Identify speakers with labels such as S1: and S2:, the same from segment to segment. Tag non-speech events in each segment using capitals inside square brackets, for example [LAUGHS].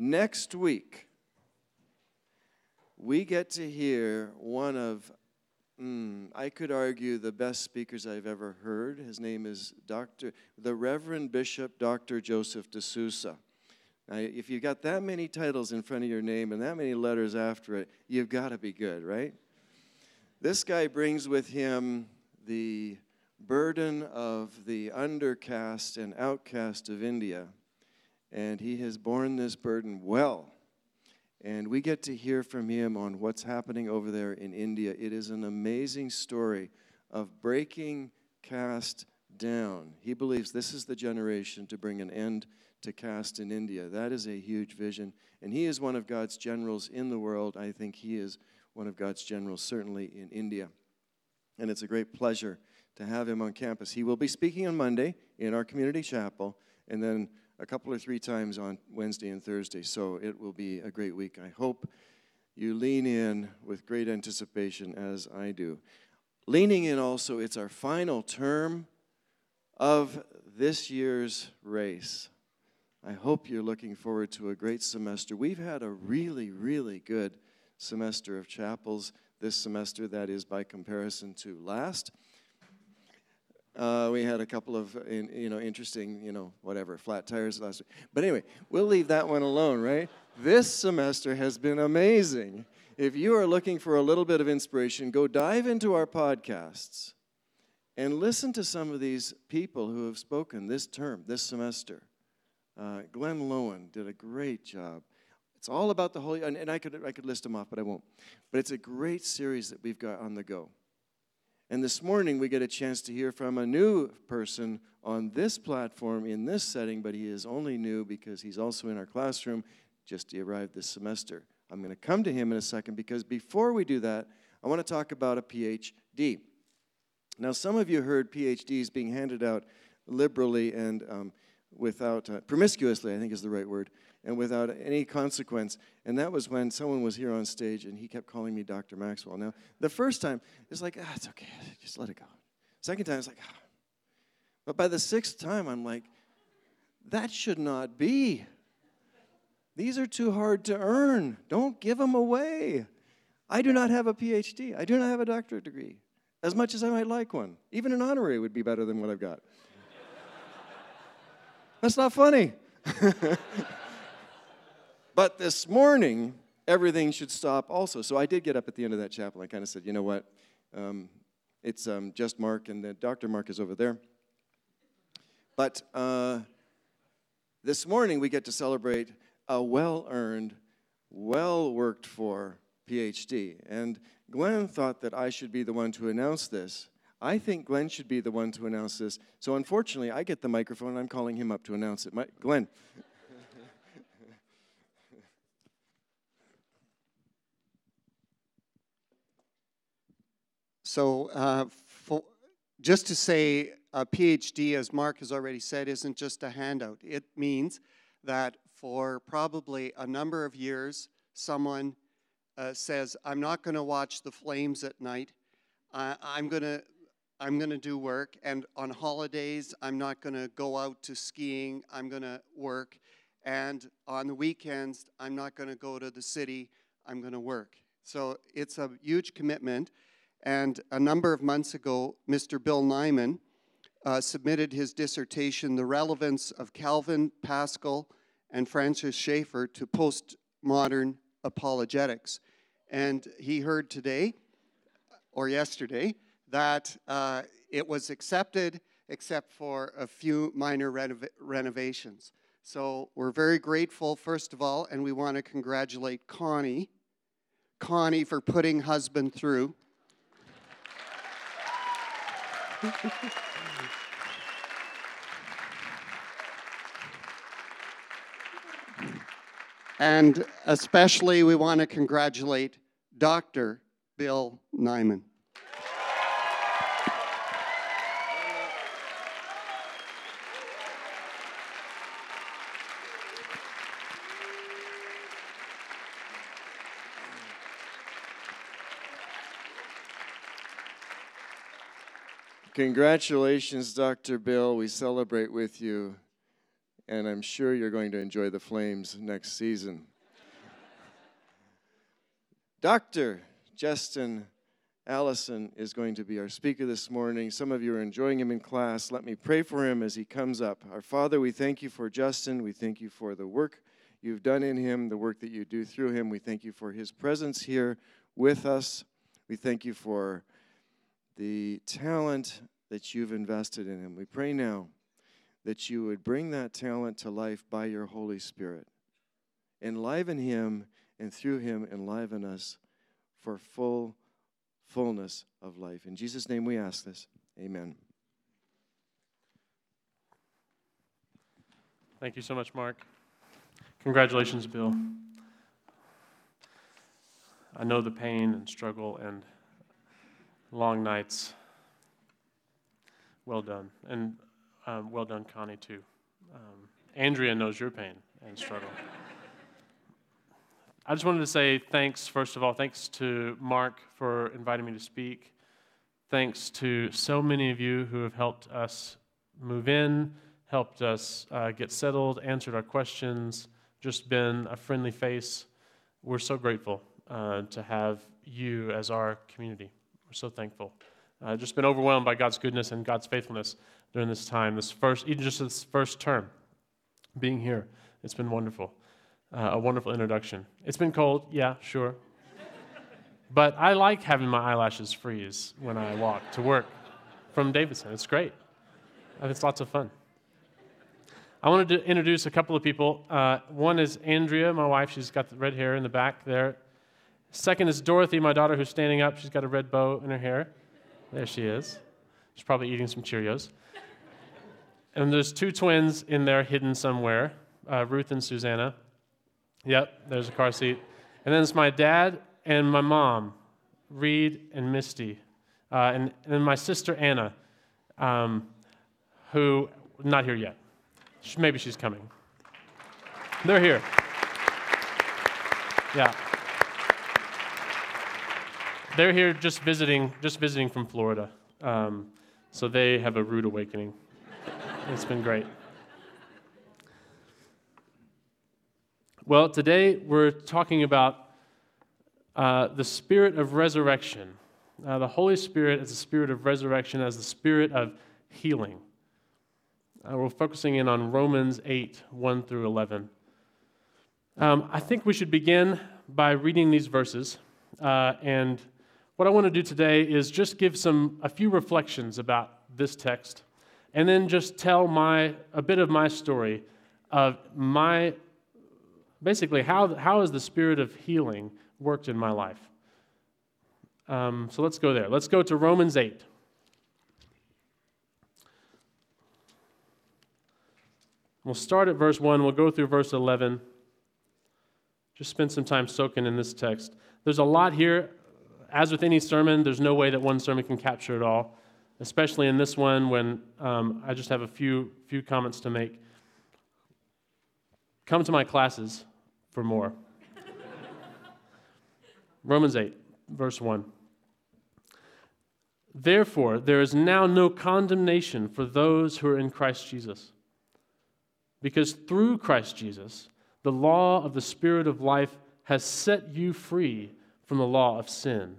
S1: Next week, we get to hear one of, mm, I could argue, the best speakers I've ever heard. His name is Dr. the Reverend Bishop Dr. Joseph D'Souza. Now, if you've got that many titles in front of your name and that many letters after it, you've got to be good, right? This guy brings with him the burden of the undercast and outcast of India, and he has borne this burden well. And we get to hear from him on what's happening over there in India. It is an amazing story of breaking caste down. He believes this is the generation to bring an end to caste in India. That is a huge vision. And he is one of God's generals in the world. I think he is one of God's generals, certainly in India. And it's a great pleasure to have him on campus. He will be speaking on Monday in our community chapel, and then a couple or three times on Wednesday and Thursday. So it will be a great week. I hope you lean in with great anticipation as I do. Leaning in also, it's our final term of this year's race. I hope you're looking forward to a great semester. We've had a really, really good semester of chapels this semester, that is by comparison to last. Uh, we had a couple of in, you know interesting you know whatever flat tires last week. But anyway, we'll leave that one alone, right? This semester has been amazing. If you are looking for a little bit of inspiration, go dive into our podcasts and listen to some of these people who have spoken this term, this semester. Uh, Glenn Lowen did a great job. It's all about the Holy, and, and I could I could list them off, but I won't. But it's a great series that we've got on the go. And this morning, we get a chance to hear from a new person on this platform in this setting, but he is only new because he's also in our classroom, just arrived this semester. I'm going to come to him in a second because before we do that, I want to talk about a PhD. Now, some of you heard PhDs being handed out liberally and um, without, uh, promiscuously, I think is the right word, and without any consequence. And that was when someone was here on stage and he kept calling me Dr. Maxwell. Now, the first time, it's like, ah, it's okay, just let it go. Second time, it's like, ah. But by the sixth time, I'm like, that should not be. These are too hard to earn. Don't give them away. I do not have a PhD. I do not have a doctorate degree, as much as I might like one. Even an honorary would be better than what I've got. [LAUGHS] That's not funny. [LAUGHS] But this morning, everything should stop also. So I did get up at the end of that chapel. I kind of said, you know what? Um, it's um, just Mark, and the Dr. Mark is over there. But uh, this morning, we get to celebrate a well earned, well worked for PhD. And Glenn thought that I should be the one to announce this. I think Glenn should be the one to announce this. So unfortunately, I get the microphone I'm calling him up to announce it. My, Glenn.
S2: So, uh, for, just to say, a PhD, as Mark has already said, isn't just a handout. It means that for probably a number of years, someone uh, says, I'm not going to watch the flames at night. I'm going to I'm going to do work. And on holidays, I'm not going to go out to skiing. I'm going to work. And on the weekends, I'm not going to go to the city. I'm going to work. So it's a huge commitment. And a number of months ago, Mr. Bill Nyman uh, submitted his dissertation, The Relevance of Calvin, Pascal, and Francis Schaeffer to Postmodern Apologetics. And he heard today, or yesterday, that uh, it was accepted except for a few minor renov- renovations. So we're very grateful, first of all, and we want to congratulate Connie. Connie for putting husband through. And especially, we want to congratulate Dr. Bill Nyman.
S1: Congratulations, Dr. Bill. We celebrate with you. and I'm sure you're going to enjoy the Flames next season. Dr. Justin Allison is going to be our speaker this morning. Some of you are enjoying him in class. Let me pray for him as he comes up. Our Father, we thank you for Justin. We thank you for the work you've done in him, the work that you do through him. We thank you for his presence here with us. We thank you for the talent that you've invested in him. We pray now that you would bring that talent to life by your Holy Spirit. Enliven him, and through him, enliven us for full fullness of life. In Jesus' name we ask this. Amen.
S3: Thank you so much, Mark. Congratulations, Bill. I know the pain and struggle and long nights. Well done. And um, well done, Connie, too. Um, Andrea knows your pain and struggle. I just wanted to say thanks, first of all, thanks to Mark for inviting me to speak. Thanks to so many of you who have helped us move in, helped us uh, get settled, answered our questions, just been a friendly face. We're so grateful uh, to have you as our community. We're so thankful. Uh, just been overwhelmed by God's goodness and God's faithfulness during this time, this first, even just this first term, being here. It's been wonderful uh, a wonderful introduction. It's been cold, yeah, sure. [LAUGHS] but I like having my eyelashes freeze when I walk to work from Davidson. It's great. It's lots of fun. I wanted to introduce a couple of people. Uh, one is Andrea, my wife. She's got the red hair in the back there. Second is Dorothy, my daughter, who's standing up. She's got a red bow in her hair. There she is. She's probably eating some Cheerios. And there's two twins in there hidden somewhere uh, Ruth and Susanna. Yep, there's a car seat. And then it's my dad and my mom, Reed and Misty. Uh, and, and, my sister Anna, um, who not here yet. She, maybe she's coming. They're here. Yeah. They're here just visiting, just visiting from Florida. Um, so they have a rude awakening. it's been great. Well, today we're talking about uh, the spirit of resurrection. Uh, the Holy Spirit as the spirit of resurrection, as the spirit of healing. Uh, we're focusing in on Romans 8, 1 through 11. Um, I think we should begin by reading these verses. Uh, and what I want to do today is just give some a few reflections about this text, and then just tell my a bit of my story of my basically, how, how has the spirit of healing worked in my life? Um, so let's go there. Let's go to Romans 8. We'll start at verse 1, we'll go through verse 11. Just spend some time soaking in this text. There's a lot here. As with any sermon, there's no way that one sermon can capture it all, especially in this one when um, I just have a few, few comments to make. Come to my classes for more. [LAUGHS] Romans 8, verse 1. Therefore, there is now no condemnation for those who are in Christ Jesus. Because through Christ Jesus, the law of the Spirit of life has set you free from the law of sin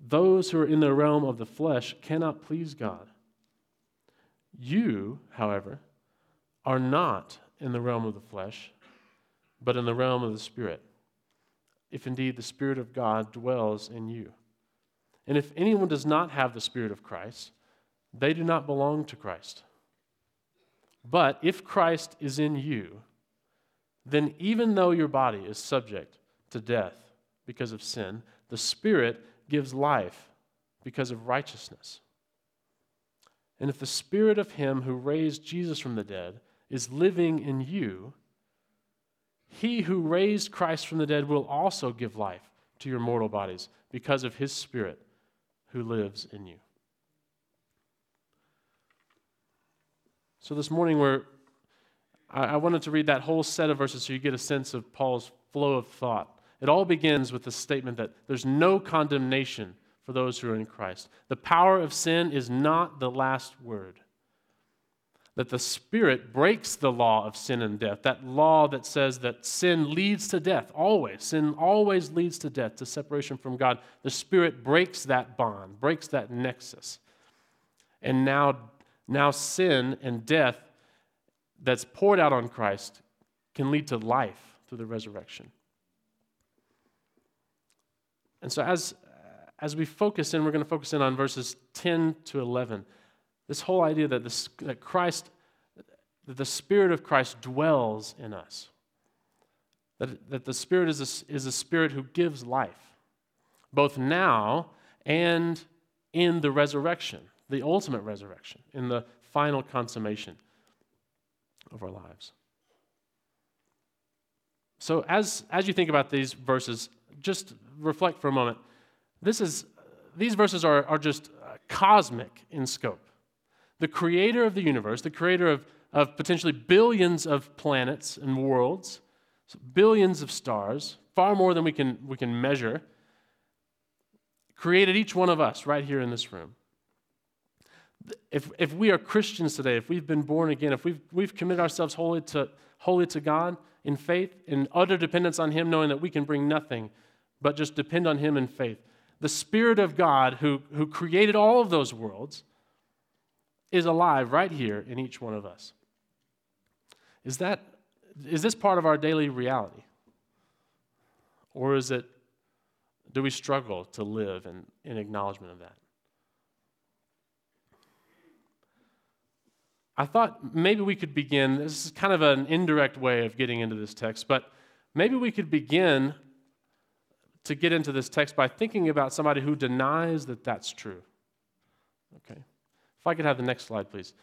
S3: Those who are in the realm of the flesh cannot please God. You, however, are not in the realm of the flesh, but in the realm of the Spirit if indeed the Spirit of God dwells in you. And if anyone does not have the Spirit of Christ, they do not belong to Christ. But if Christ is in you, then even though your body is subject to death because of sin, the Spirit gives life because of righteousness. And if the Spirit of Him who raised Jesus from the dead is living in you, He who raised Christ from the dead will also give life to your mortal bodies because of His Spirit who lives in you. So this morning, we're, I, I wanted to read that whole set of verses so you get a sense of Paul's flow of thought. It all begins with the statement that there's no condemnation for those who are in Christ. The power of sin is not the last word. That the Spirit breaks the law of sin and death, that law that says that sin leads to death, always. Sin always leads to death, to separation from God. The Spirit breaks that bond, breaks that nexus. And now now, sin and death that's poured out on Christ can lead to life through the resurrection. And so, as, as we focus in, we're going to focus in on verses 10 to 11. This whole idea that, this, that Christ, that the Spirit of Christ dwells in us, that, that the Spirit is a, is a Spirit who gives life, both now and in the resurrection the ultimate resurrection, in the final consummation of our lives. So, as, as you think about these verses, just reflect for a moment. This is, these verses are, are just uh, cosmic in scope. The creator of the universe, the creator of, of potentially billions of planets and worlds, billions of stars, far more than we can, we can measure, created each one of us right here in this room if, if we are Christians today, if we've been born again, if we've, we've committed ourselves wholly to, wholly to God in faith, in utter dependence on Him, knowing that we can bring nothing but just depend on Him in faith, the Spirit of God who, who created all of those worlds is alive right here in each one of us. Is, that, is this part of our daily reality? Or is it, do we struggle to live in, in acknowledgement of that? I thought maybe we could begin. This is kind of an indirect way of getting into this text, but maybe we could begin to get into this text by thinking about somebody who denies that that's true. Okay. If I could have the next slide, please.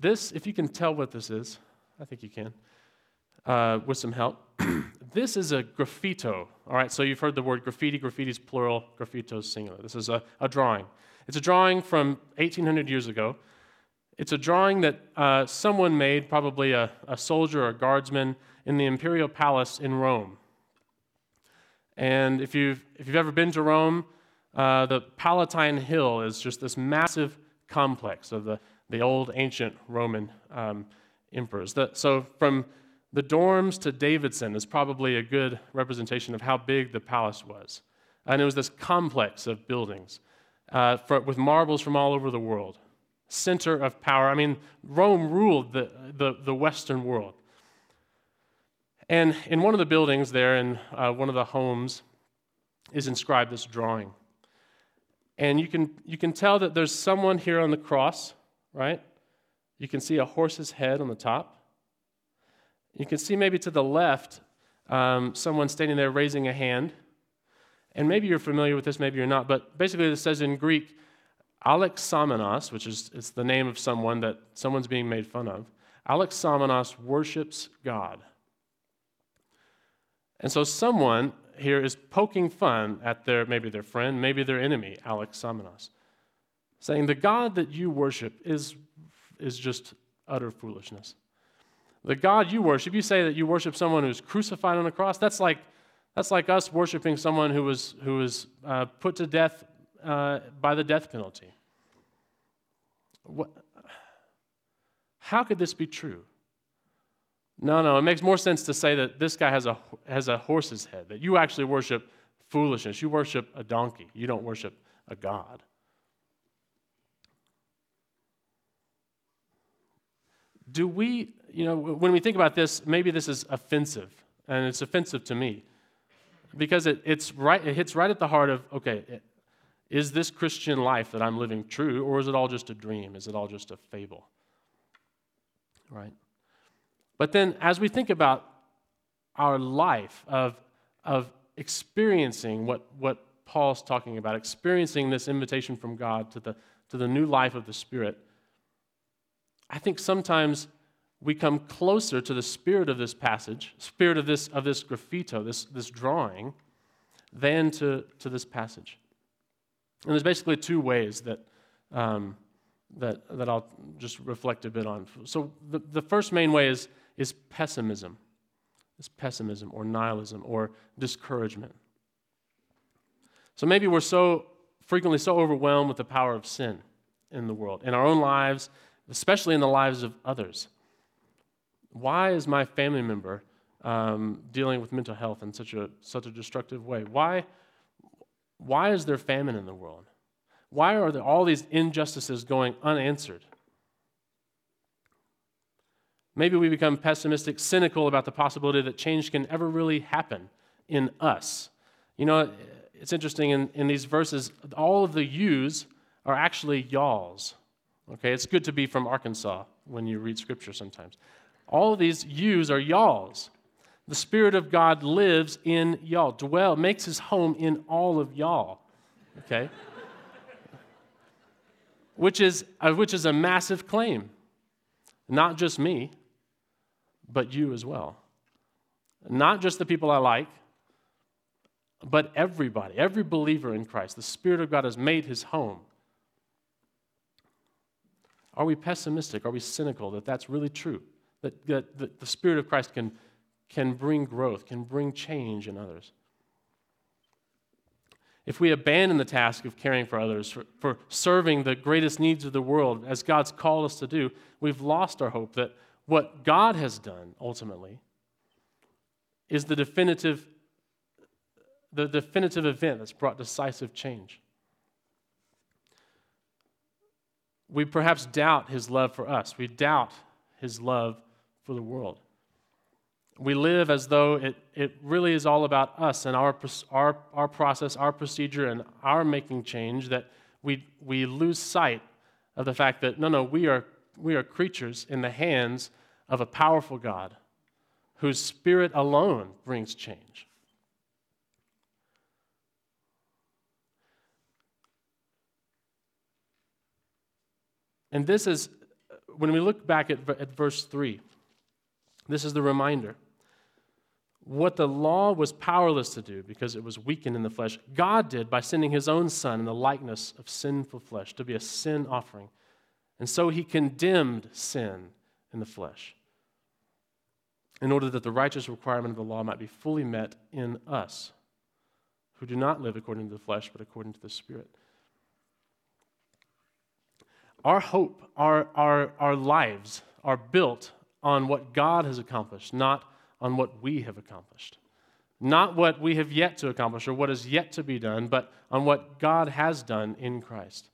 S3: This, if you can tell what this is, I think you can, uh, with some help. [CLEARS THROAT] this is a graffito. All right, so you've heard the word graffiti. Graffiti is plural, graffito is singular. This is a, a drawing. It's a drawing from 1800 years ago it's a drawing that uh, someone made, probably a, a soldier or a guardsman, in the imperial palace in Rome. And if you've, if you've ever been to Rome, uh, the Palatine Hill is just this massive complex of the, the old ancient Roman um, emperors. The, so from the dorms to Davidson is probably a good representation of how big the palace was. And it was this complex of buildings uh, for, with marbles from all over the world center of power. I mean, Rome ruled the, the, the Western world. And in one of the buildings there, in uh, one of the homes, is inscribed this drawing. And you can, you can tell that there's someone here on the cross, right? You can see a horse's head on the top. You can see maybe to the left um, someone standing there raising a hand. And maybe you're familiar with this, maybe you're not, but basically it says in Greek, Alexamenos, which is it's the name of someone that someone's being made fun of, Alexamenos worships God. And so someone here is poking fun at their maybe their friend, maybe their enemy, Alexamenos, saying the God that you worship is, is just utter foolishness. The God you worship, you say that you worship someone who's crucified on a cross, that's like, that's like us worshiping someone who was, who was uh, put to death uh, by the death penalty. What, how could this be true? No, no, it makes more sense to say that this guy has a, has a horse's head, that you actually worship foolishness. You worship a donkey, you don't worship a God. Do we, you know, when we think about this, maybe this is offensive, and it's offensive to me. because it, it's right, it hits right at the heart of okay, is this Christian life that I'm living true, or is it all just a dream? Is it all just a fable? Right? But then, as we think about our life of, of experiencing what, what Paul's talking about, experiencing this invitation from God to the, to the new life of the Spirit, I think sometimes we come closer to the spirit of this passage, spirit of this, of this graffito, this, this drawing, than to, to this passage. And there's basically two ways that, um, that, that I'll just reflect a bit on. So the, the first main way is, is pessimism. Is pessimism or nihilism or discouragement. So maybe we're so frequently so overwhelmed with the power of sin in the world, in our own lives, especially in the lives of others. Why is my family member um, dealing with mental health in such a, such a destructive way? Why, why is there famine in the world? Why are there all these injustices going unanswered? Maybe we become pessimistic, cynical about the possibility that change can ever really happen in us. You know, it's interesting in, in these verses, all of the yous are actually y'alls. Okay, it's good to be from Arkansas when you read scripture sometimes. All of these yous are y'alls. The Spirit of God lives in y'all, dwell, makes his home in all of y'all. Okay? [LAUGHS] which, is, which is a massive claim. Not just me, but you as well. Not just the people I like, but everybody, every believer in Christ. The Spirit of God has made his home. Are we pessimistic? Are we cynical that that's really true? That, that, that the Spirit of Christ can, can bring growth, can bring change in others? If we abandon the task of caring for others, for, for serving the greatest needs of the world, as God's called us to do, we've lost our hope that what God has done ultimately is the definitive, the definitive event that's brought decisive change. We perhaps doubt his love for us. We doubt his love for the world. We live as though it, it really is all about us and our, our, our process, our procedure, and our making change that we, we lose sight of the fact that, no, no, we are, we are creatures in the hands of a powerful God whose spirit alone brings change. And this is, when we look back at, at verse 3, this is the reminder. What the law was powerless to do because it was weakened in the flesh, God did by sending his own Son in the likeness of sinful flesh to be a sin offering. And so he condemned sin in the flesh in order that the righteous requirement of the law might be fully met in us who do not live according to the flesh but according to the Spirit. Our hope, our, our, our lives are built on what God has accomplished, not on what we have accomplished. Not what we have yet to accomplish or what is yet to be done, but on what God has done in Christ.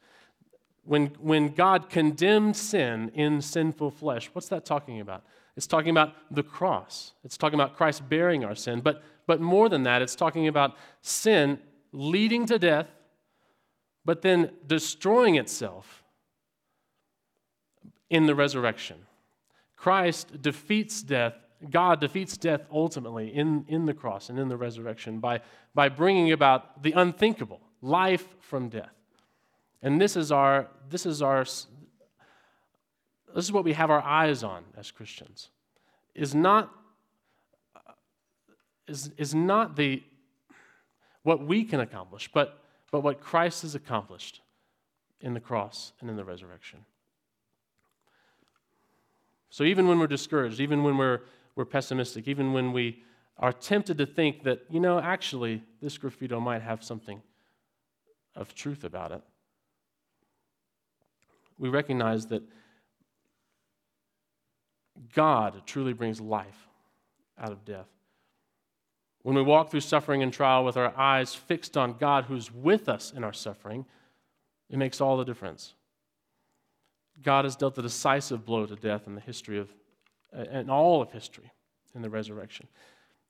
S3: When, when God condemned sin in sinful flesh, what's that talking about? It's talking about the cross. It's talking about Christ bearing our sin. But, but more than that, it's talking about sin leading to death, but then destroying itself in the resurrection. Christ defeats death, God defeats death ultimately in, in the cross and in the resurrection by, by bringing about the unthinkable life from death. And this is our, this is our, this is what we have our eyes on as Christians. Is not, is, is not the, what we can accomplish, but, but what Christ has accomplished in the cross and in the resurrection. So even when we're discouraged, even when we're, we're pessimistic, even when we are tempted to think that, you know, actually, this graffito might have something of truth about it, we recognize that God truly brings life out of death. When we walk through suffering and trial with our eyes fixed on God who's with us in our suffering, it makes all the difference. God has dealt a decisive blow to death in the history of, uh, in all of history, in the resurrection.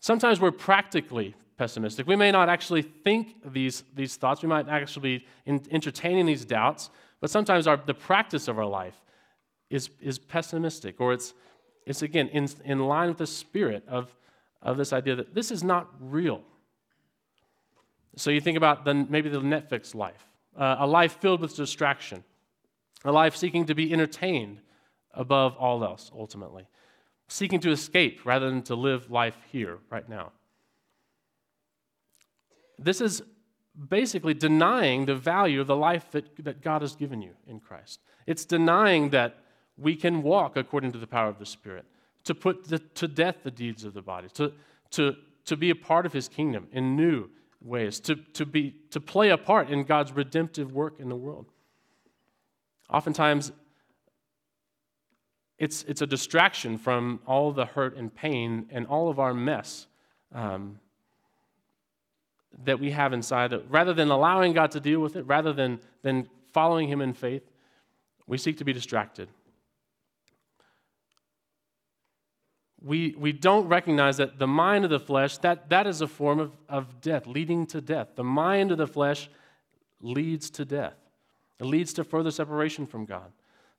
S3: Sometimes we're practically pessimistic. We may not actually think these, these thoughts, we might actually be in, entertaining these doubts, but sometimes our, the practice of our life is, is pessimistic, or it's, it's again in, in line with the spirit of, of this idea that this is not real. So you think about the, maybe the Netflix life, uh, a life filled with distraction, a life seeking to be entertained above all else, ultimately, seeking to escape rather than to live life here, right now. This is basically denying the value of the life that, that God has given you in Christ. It's denying that we can walk according to the power of the Spirit, to put the, to death the deeds of the body, to, to, to be a part of His kingdom in new ways, to, to, be, to play a part in God's redemptive work in the world. Oftentimes, it's, it's a distraction from all the hurt and pain and all of our mess um, that we have inside. Rather than allowing God to deal with it, rather than, than following Him in faith, we seek to be distracted. We, we don't recognize that the mind of the flesh, that, that is a form of, of death, leading to death. The mind of the flesh leads to death. It leads to further separation from God.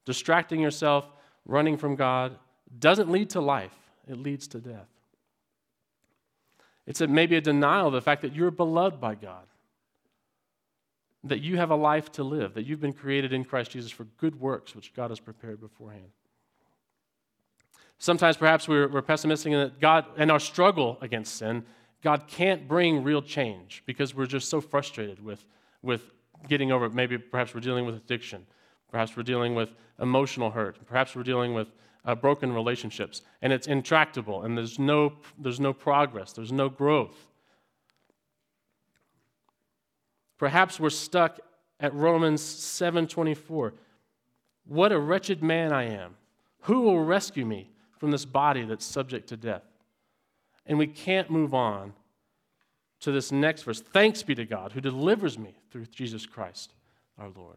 S3: Distracting yourself, running from God, doesn't lead to life, it leads to death. It's a, maybe a denial of the fact that you're beloved by God, that you have a life to live, that you've been created in Christ Jesus for good works, which God has prepared beforehand. Sometimes perhaps we're, we're pessimistic in that God, in our struggle against sin, God can't bring real change because we're just so frustrated with, with getting over it. Maybe perhaps we're dealing with addiction. Perhaps we're dealing with emotional hurt. Perhaps we're dealing with uh, broken relationships. And it's intractable, and there's no, there's no progress, there's no growth. Perhaps we're stuck at Romans 7:24. What a wretched man I am. Who will rescue me from this body that's subject to death? And we can't move on to this next verse. Thanks be to God who delivers me through Jesus Christ our Lord.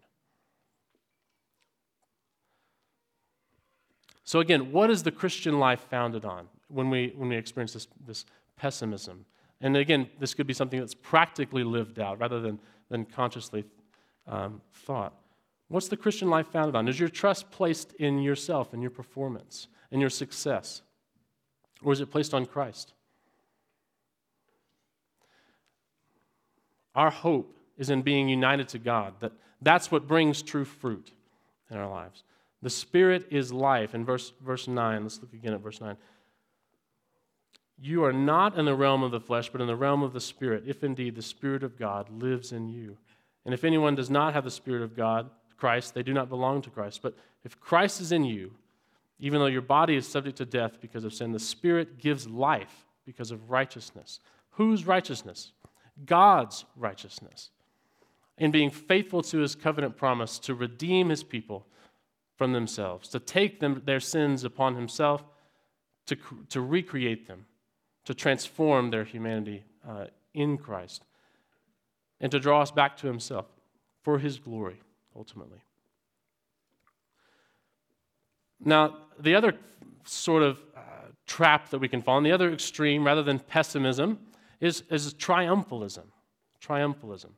S3: So, again, what is the Christian life founded on when we, when we experience this, this pessimism? And again, this could be something that's practically lived out rather than, than consciously um, thought. What's the Christian life founded on? Is your trust placed in yourself and your performance and your success? Or is it placed on Christ? Our hope is in being united to God. That, that's what brings true fruit in our lives. The Spirit is life. In verse, verse 9, let's look again at verse 9. You are not in the realm of the flesh, but in the realm of the Spirit, if indeed the Spirit of God lives in you. And if anyone does not have the Spirit of God, Christ, they do not belong to Christ. But if Christ is in you, even though your body is subject to death because of sin, the Spirit gives life because of righteousness. Whose righteousness? God's righteousness. In being faithful to his covenant promise to redeem his people from themselves, to take them, their sins upon himself, to, to recreate them, to transform their humanity uh, in Christ, and to draw us back to himself for his glory, ultimately. Now, the other sort of uh, trap that we can fall in, the other extreme, rather than pessimism, is, is triumphalism. Triumphalism.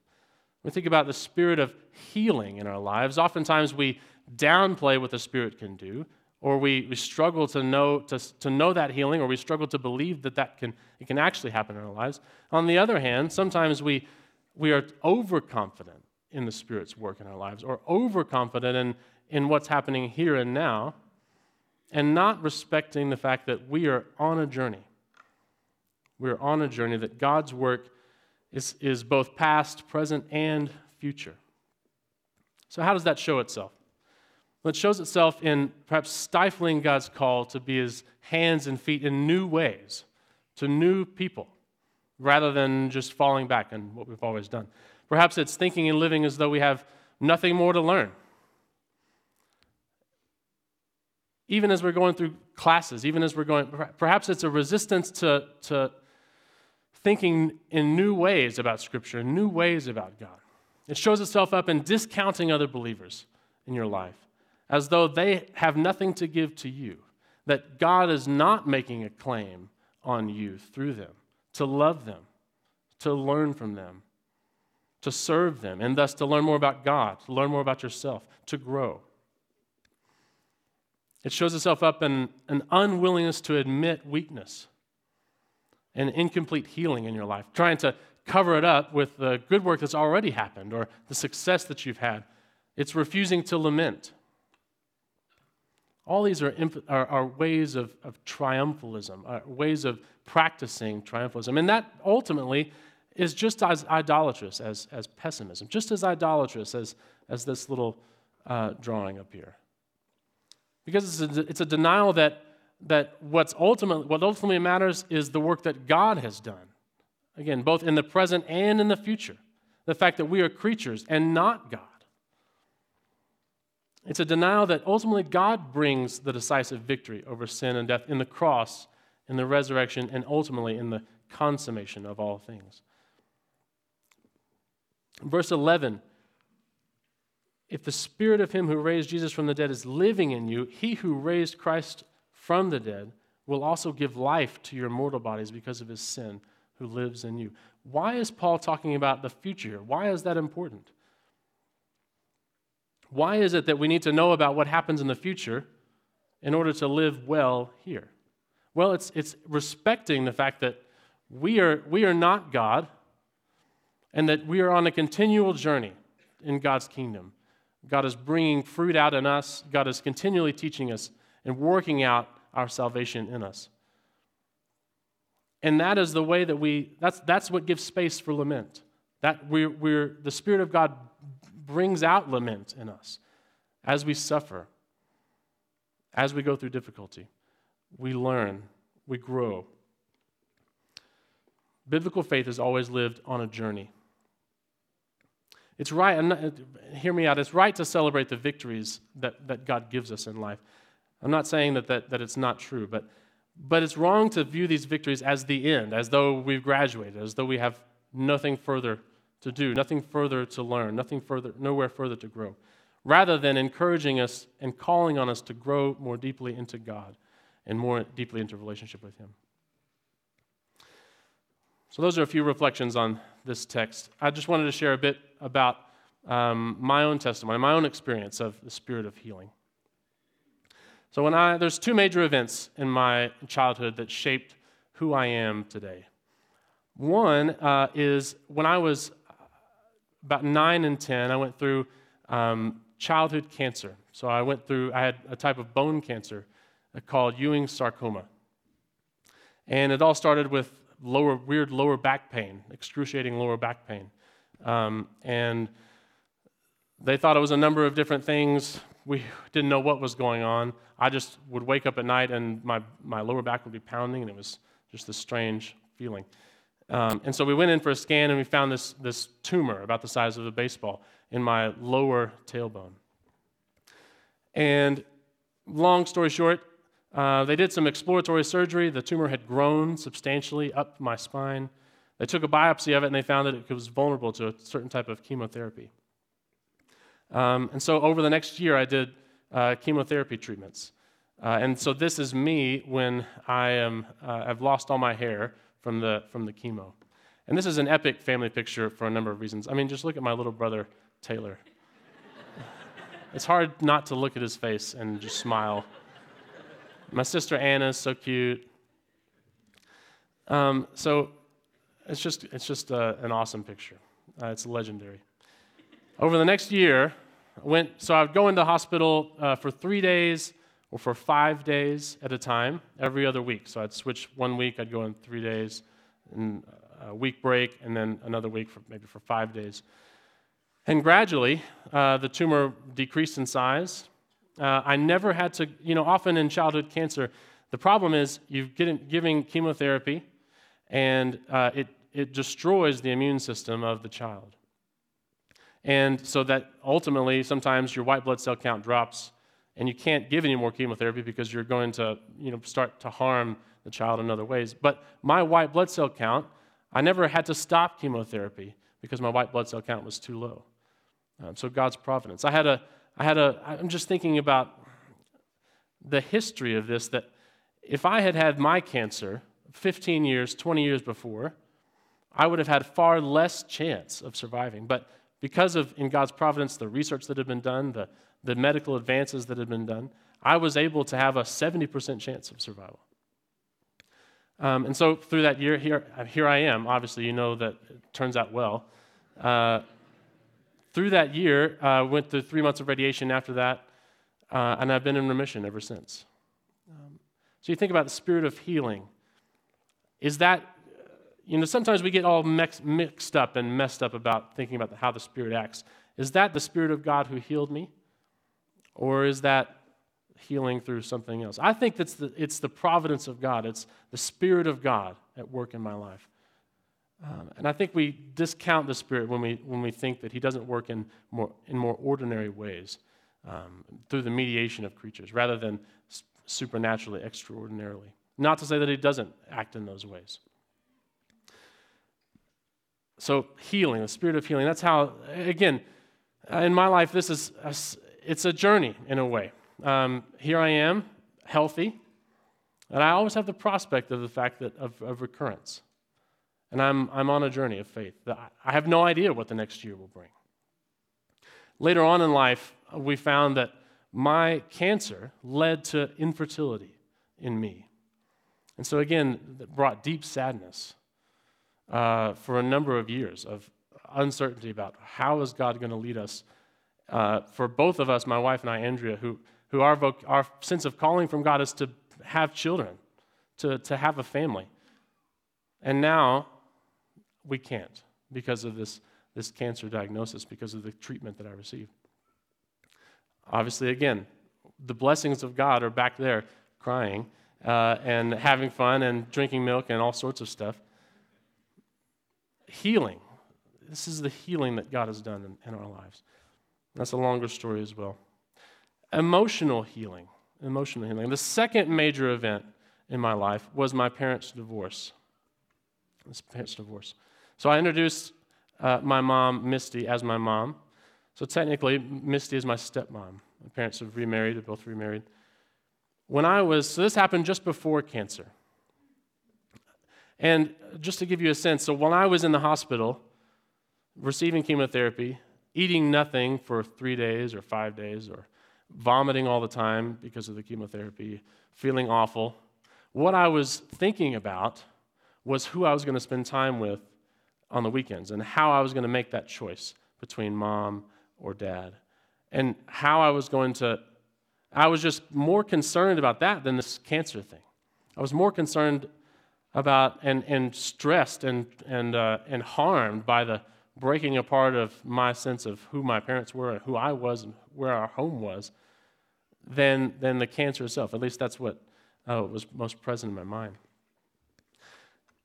S3: We think about the spirit of healing in our lives. Oftentimes we downplay what the Spirit can do, or we, we struggle to know, to, to know that healing, or we struggle to believe that, that can, it can actually happen in our lives. On the other hand, sometimes we, we are overconfident in the Spirit's work in our lives, or overconfident in, in what's happening here and now, and not respecting the fact that we are on a journey. We are on a journey that God's work is, is both past, present, and future. So, how does that show itself? Well, it shows itself in perhaps stifling God's call to be his hands and feet in new ways to new people rather than just falling back on what we've always done. Perhaps it's thinking and living as though we have nothing more to learn. Even as we're going through classes, even as we're going, perhaps it's a resistance to, to thinking in new ways about Scripture, new ways about God. It shows itself up in discounting other believers in your life as though they have nothing to give to you, that God is not making a claim on you through them, to love them to learn from them, to serve them, and thus to learn more about God, to learn more about yourself, to grow. It shows itself up in an unwillingness to admit weakness and incomplete healing in your life, trying to cover it up with the good work that's already happened or the success that you've had. It's refusing to lament. All these are, are, are ways of, of triumphalism, uh, ways of practicing triumphalism. And that ultimately is just as idolatrous as, as pessimism, just as idolatrous as, as this little uh, drawing up here. Because it's a, it's a denial that, that what's ultimately, what ultimately matters is the work that God has done. Again, both in the present and in the future. The fact that we are creatures and not God. It's a denial that ultimately God brings the decisive victory over sin and death in the cross, in the resurrection, and ultimately in the consummation of all things. Verse 11 If the spirit of him who raised Jesus from the dead is living in you, he who raised Christ from the dead will also give life to your mortal bodies because of his sin who lives in you. Why is Paul talking about the future? Why is that important? Why is it that we need to know about what happens in the future in order to live well here? Well, it's, it's respecting the fact that we are, we are not God and that we are on a continual journey in God's kingdom. God is bringing fruit out in us, God is continually teaching us and working out our salvation in us. And that is the way that we, that's, that's what gives space for lament. That we're, we're, the Spirit of God brings out lament in us as we suffer, as we go through difficulty. We learn, we grow. Biblical faith has always lived on a journey. It's right, hear me out, it's right to celebrate the victories that, that God gives us in life. I'm not saying that, that, that it's not true, but but it's wrong to view these victories as the end, as though we've graduated, as though we have nothing further to do, nothing further to learn, nothing further, nowhere further to grow. Rather than encouraging us and calling on us to grow more deeply into God and more deeply into relationship with Him. So, those are a few reflections on this text. I just wanted to share a bit about um, my own testimony, my own experience of the spirit of healing. So when I there's two major events in my childhood that shaped who I am today. One uh, is when I was about nine and ten, I went through um, childhood cancer. So I went through I had a type of bone cancer called Ewing sarcoma, and it all started with lower weird lower back pain, excruciating lower back pain, um, and they thought it was a number of different things. We didn't know what was going on. I just would wake up at night and my, my lower back would be pounding, and it was just this strange feeling. Um, and so we went in for a scan and we found this, this tumor about the size of a baseball in my lower tailbone. And long story short, uh, they did some exploratory surgery. The tumor had grown substantially up my spine. They took a biopsy of it and they found that it was vulnerable to a certain type of chemotherapy. Um, and so over the next year, I did uh, chemotherapy treatments. Uh, and so this is me when I am, uh, I've lost all my hair from the, from the chemo. And this is an epic family picture for a number of reasons. I mean, just look at my little brother, Taylor. [LAUGHS] it's hard not to look at his face and just smile. My sister Anna is so cute. Um, so it's just, it's just uh, an awesome picture. Uh, it's legendary. Over the next year, I went, so I would go into hospital uh, for three days or for five days at a time every other week. So I'd switch one week, I'd go in three days, and a week break, and then another week for maybe for five days. And gradually, uh, the tumor decreased in size. Uh, I never had to, you know, often in childhood cancer, the problem is you're getting, giving chemotherapy, and uh, it, it destroys the immune system of the child. And so that ultimately, sometimes your white blood cell count drops, and you can't give any more chemotherapy because you're going to you know, start to harm the child in other ways. But my white blood cell count, I never had to stop chemotherapy because my white blood cell count was too low. Um, so God's providence. I had a, I had a, I'm just thinking about the history of this that if I had had my cancer 15 years, 20 years before, I would have had far less chance of surviving. But because of, in God's providence, the research that had been done, the, the medical advances that had been done, I was able to have a 70% chance of survival. Um, and so through that year, here, here I am. Obviously, you know that it turns out well. Uh, through that year, I uh, went through three months of radiation after that, uh, and I've been in remission ever since. Um, so you think about the spirit of healing. Is that, you know, sometimes we get all mix, mixed up and messed up about thinking about how the Spirit acts. Is that the Spirit of God who healed me? Or is that healing through something else? I think that's the, it's the providence of God, it's the Spirit of God at work in my life. Um, and I think we discount the Spirit when we, when we think that He doesn't work in more, in more ordinary ways um, through the mediation of creatures rather than supernaturally, extraordinarily. Not to say that He doesn't act in those ways. So, healing, the spirit of healing, that's how, again, in my life, this is, a, it's a journey in a way. Um, here I am, healthy, and I always have the prospect of the fact that of, of recurrence. And I'm, I'm on a journey of faith. I have no idea what the next year will bring. Later on in life, we found that my cancer led to infertility in me. And so, again, that brought deep sadness uh, for a number of years of uncertainty about how is God going to lead us. Uh, for both of us, my wife and I, Andrea, who, who our, voc- our sense of calling from God is to have children, to, to have a family. And now we can't because of this, this cancer diagnosis, because of the treatment that I received. Obviously, again, the blessings of God are back there crying uh, and having fun and drinking milk and all sorts of stuff. Healing. This is the healing that God has done in, in our lives. That's a longer story as well. Emotional healing. Emotional healing. The second major event in my life was my parents' divorce. This parents' divorce. So I introduced uh, my mom, Misty, as my mom. So technically, Misty is my stepmom. My parents have remarried, they're both remarried. When I was, so this happened just before cancer. And just to give you a sense, so when I was in the hospital receiving chemotherapy, eating nothing for three days or five days, or vomiting all the time because of the chemotherapy, feeling awful, what I was thinking about was who I was going to spend time with on the weekends and how I was going to make that choice between mom or dad and how I was going to. I was just more concerned about that than this cancer thing. I was more concerned about and, and stressed and, and, uh, and harmed by the breaking apart of my sense of who my parents were and who I was and where our home was than, than the cancer itself. At least that's what uh, was most present in my mind.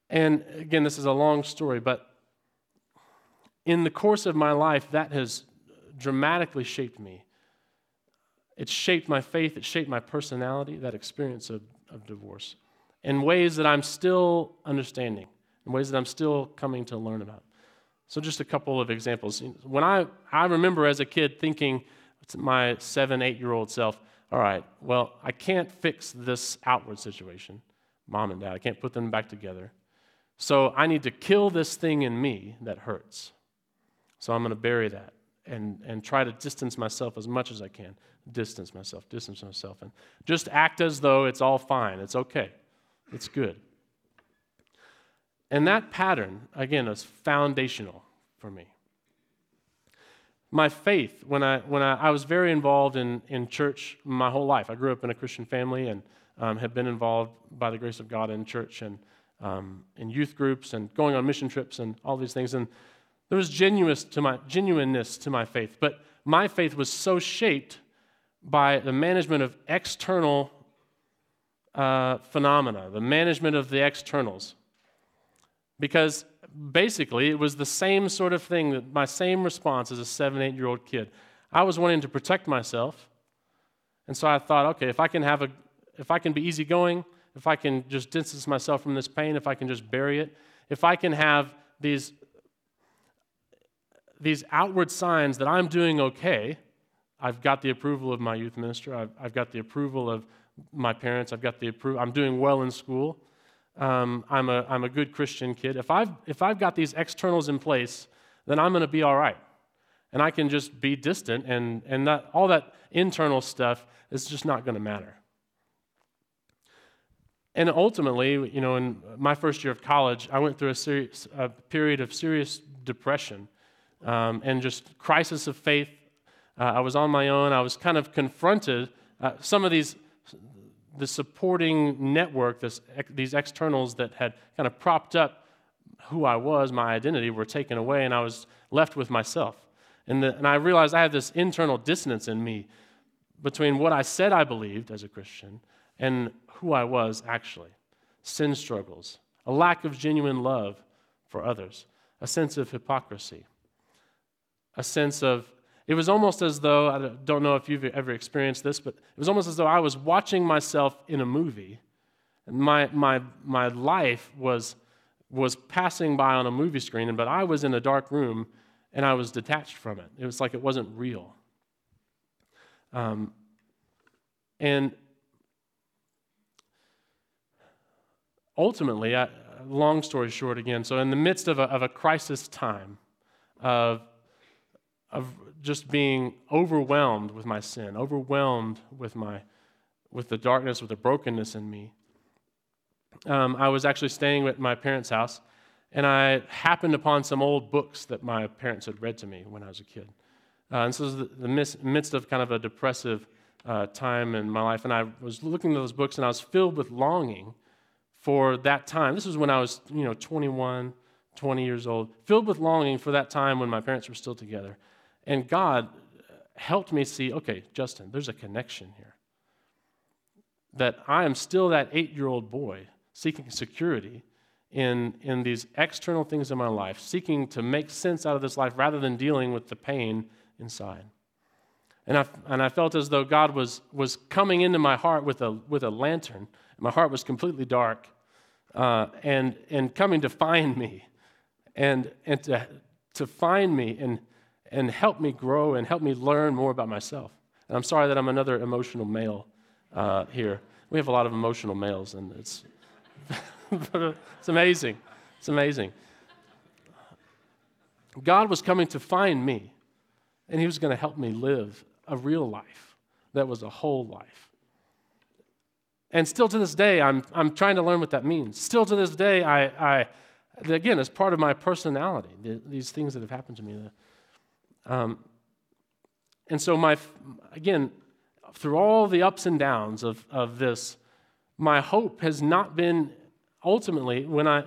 S3: And again, this is a long story, but in the course of my life, that has dramatically shaped me. It shaped my faith, it shaped my personality, that experience of, of divorce, in ways that I'm still understanding, in ways that I'm still coming to learn about. So, just a couple of examples. When I, I remember as a kid thinking my seven, eight year old self, all right, well, I can't fix this outward situation, mom and dad. I can't put them back together. So, I need to kill this thing in me that hurts. So I'm going to bury that and, and try to distance myself as much as I can. Distance myself, distance myself, and just act as though it's all fine. It's okay. It's good. And that pattern, again, is foundational for me. My faith, when I, when I, I was very involved in, in church my whole life, I grew up in a Christian family and um, have been involved by the grace of God in church and um, in youth groups and going on mission trips and all these things. And there was to my, genuineness to my faith, but my faith was so shaped by the management of external uh, phenomena, the management of the externals. Because basically, it was the same sort of thing that my same response as a seven, eight year old kid. I was wanting to protect myself. And so I thought, okay, if I can have a, if I can be easygoing, if I can just distance myself from this pain, if I can just bury it, if I can have these these outward signs that I'm doing okay. I've got the approval of my youth minister. I've, I've got the approval of my parents. I've got the approval. I'm doing well in school. um, I'm, a, I'm a good Christian kid. If I've, if I've got these externals in place, then I'm going to be all right. And I can just be distant, and, and that, all that internal stuff is just not going to matter. And ultimately, you know, in my first year of college, I went through a, serious, a period of serious depression um, and just crisis of faith. Uh, I was on my own. I was kind of confronted. Uh, some of these, the supporting network, this, these externals that had kind of propped up who I was, my identity, were taken away, and I was left with myself. And, the, and I realized I had this internal dissonance in me between what I said I believed as a Christian and who I was actually. Sin struggles, a lack of genuine love for others, a sense of hypocrisy, a sense of, it was almost as though, I don't know if you've ever experienced this, but it was almost as though I was watching myself in a movie. And my, my, my life was, was passing by on a movie screen, but I was in a dark room and I was detached from it. It was like it wasn't real. Um, and ultimately, I, long story short again, so in the midst of a, of a crisis time, of, of just being overwhelmed with my sin, overwhelmed with, my, with the darkness, with the brokenness in me, um, I was actually staying at my parents' house, and I happened upon some old books that my parents had read to me when I was a kid. Uh, and so it was the, the midst of kind of a depressive uh, time in my life, and I was looking at those books, and I was filled with longing for that time. This was when I was, you know, 21, 20 years old, filled with longing for that time when my parents were still together. And God helped me see okay, Justin, there's a connection here. That I am still that eight year old boy seeking security in, in these external things in my life, seeking to make sense out of this life rather than dealing with the pain inside. And I, and I felt as though God was, was coming into my heart with a, with a lantern. My heart was completely dark uh, and, and coming to find me and, and to, to find me and, and help me grow and help me learn more about myself. And I'm sorry that I'm another emotional male uh, here. We have a lot of emotional males, and it's, [LAUGHS] it's amazing. It's amazing. God was coming to find me, and He was going to help me live a real life that was a whole life. And still to this day, I'm, I'm trying to learn what that means. Still to this day, I, I again, as part of my personality, the, these things that have happened to me. Um, and so, my, again, through all the ups and downs of, of this, my hope has not been ultimately when I,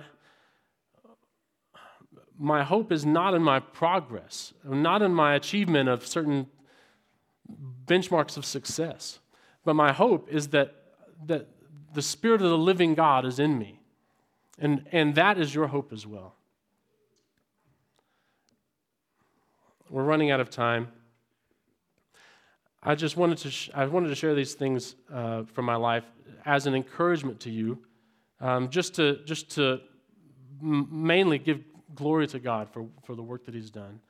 S3: my hope is not in my progress, not in my achievement of certain benchmarks of success, but my hope is that that the Spirit of the living God is in me. And, and that is your hope as well. We're running out of time. I just wanted to, sh- I wanted to share these things uh, from my life as an encouragement to you, um, just to, just to m- mainly give glory to God for, for the work that He's done,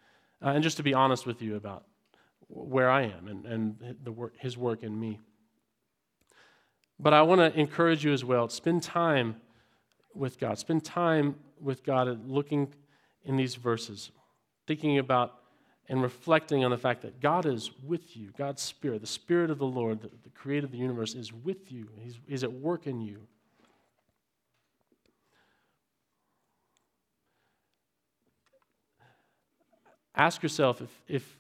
S3: uh, and just to be honest with you about where I am and, and the work, His work in me. But I want to encourage you as well spend time with God. Spend time with God looking in these verses, thinking about and reflecting on the fact that God is with you. God's Spirit, the Spirit of the Lord, the, the creator of the universe, is with you. He's, he's at work in you. Ask yourself if, if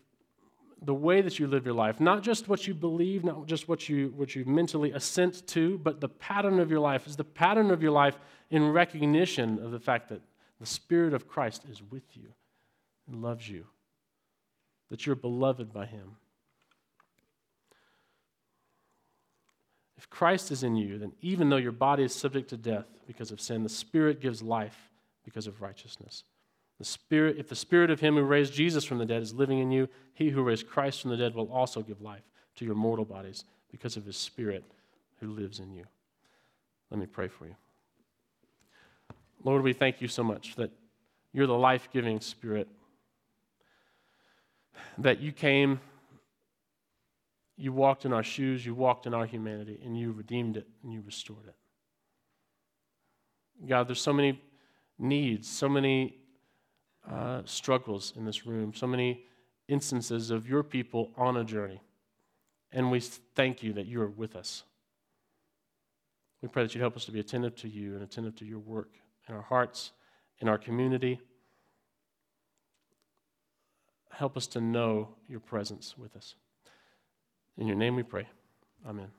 S3: the way that you live your life, not just what you believe, not just what you, what you mentally assent to, but the pattern of your life is the pattern of your life in recognition of the fact that the Spirit of Christ is with you and loves you, that you're beloved by Him. If Christ is in you, then even though your body is subject to death because of sin, the Spirit gives life because of righteousness. The Spirit, if the Spirit of Him who raised Jesus from the dead is living in you, He who raised Christ from the dead will also give life to your mortal bodies because of His Spirit who lives in you. Let me pray for you. Lord, we thank you so much that you're the life giving Spirit, that you came, you walked in our shoes, you walked in our humanity, and you redeemed it and you restored it. God, there's so many needs, so many uh, struggles in this room, so many instances of your people on a journey. And we thank you that you are with us. We pray that you'd help us to be attentive to you and attentive to your work in our hearts, in our community. Help us to know your presence with us. In your name we pray. Amen.